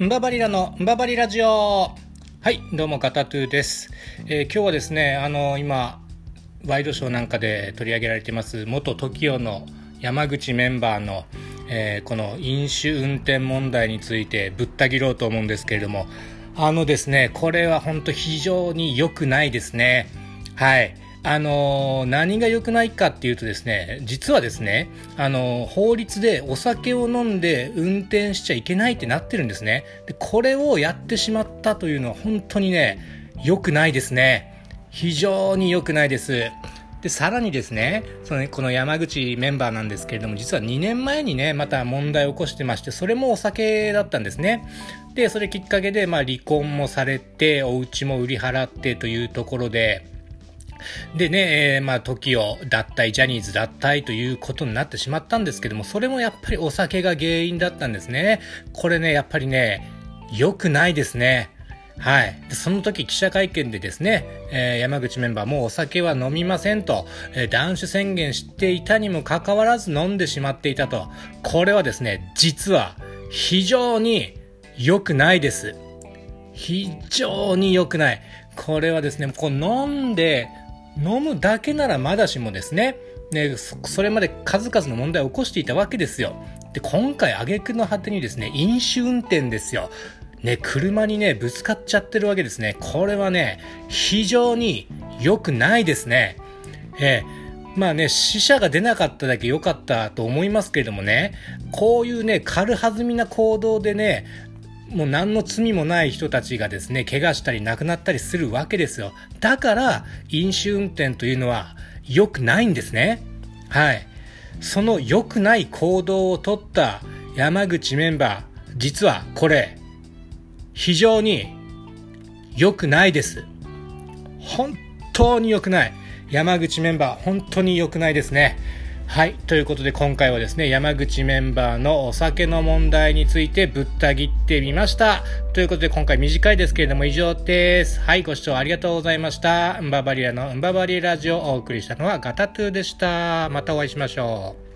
んばばりらのんばばりラジオ。はいどうもガタトゥーです、えー、今日はですねあの今ワイドショーなんかで取り上げられています元 TOKIO の山口メンバーの、えー、この飲酒運転問題についてぶった切ろうと思うんですけれどもあのですねこれは本当非常に良くないですね。はい。あの、何が良くないかっていうとですね、実はですね、あの、法律でお酒を飲んで運転しちゃいけないってなってるんですね。で、これをやってしまったというのは本当にね、良くないですね。非常に良くないです。で、さらにですね、そのね、この山口メンバーなんですけれども、実は2年前にね、また問題を起こしてまして、それもお酒だったんですね。で、それきっかけで、まあ離婚もされて、お家も売り払ってというところで、でね、えー、まあ、TOKIO 脱退、ジャニーズ脱退ということになってしまったんですけども、それもやっぱりお酒が原因だったんですね。これね、やっぱりね、良くないですね。はい。その時記者会見でですね、えー、山口メンバーもうお酒は飲みませんと、えー、断酒宣言していたにもかかわらず飲んでしまっていたと。これはですね、実は非常に良くないです。非常に良くない。これはですね、こう飲んで飲むだけならまだしもですね、ね、それまで数々の問題を起こしていたわけですよ。で、今回挙句の果てにですね、飲酒運転ですよ。ね、車にね、ぶつかっちゃってるわけですね。これはね、非常に良くないですね。えーまあね、死者が出なかっただけ良かったと思いますけれどもね、こういうね、軽はずみな行動でね、もう何の罪もない人たちがですね、怪我したり亡くなったりするわけですよ。だから、飲酒運転というのは良くないんですね。はい。その良くない行動をとった山口メンバー、実はこれ、非常に良くないです。本当に良くない。山口メンバー、本当に良くないですね。はい。ということで今回はですね、山口メンバーのお酒の問題についてぶった切ってみました。ということで今回短いですけれども以上です。はい。ご視聴ありがとうございました。ンババリアのンババリラジオをお送りしたのはガタトゥーでした。またお会いしましょう。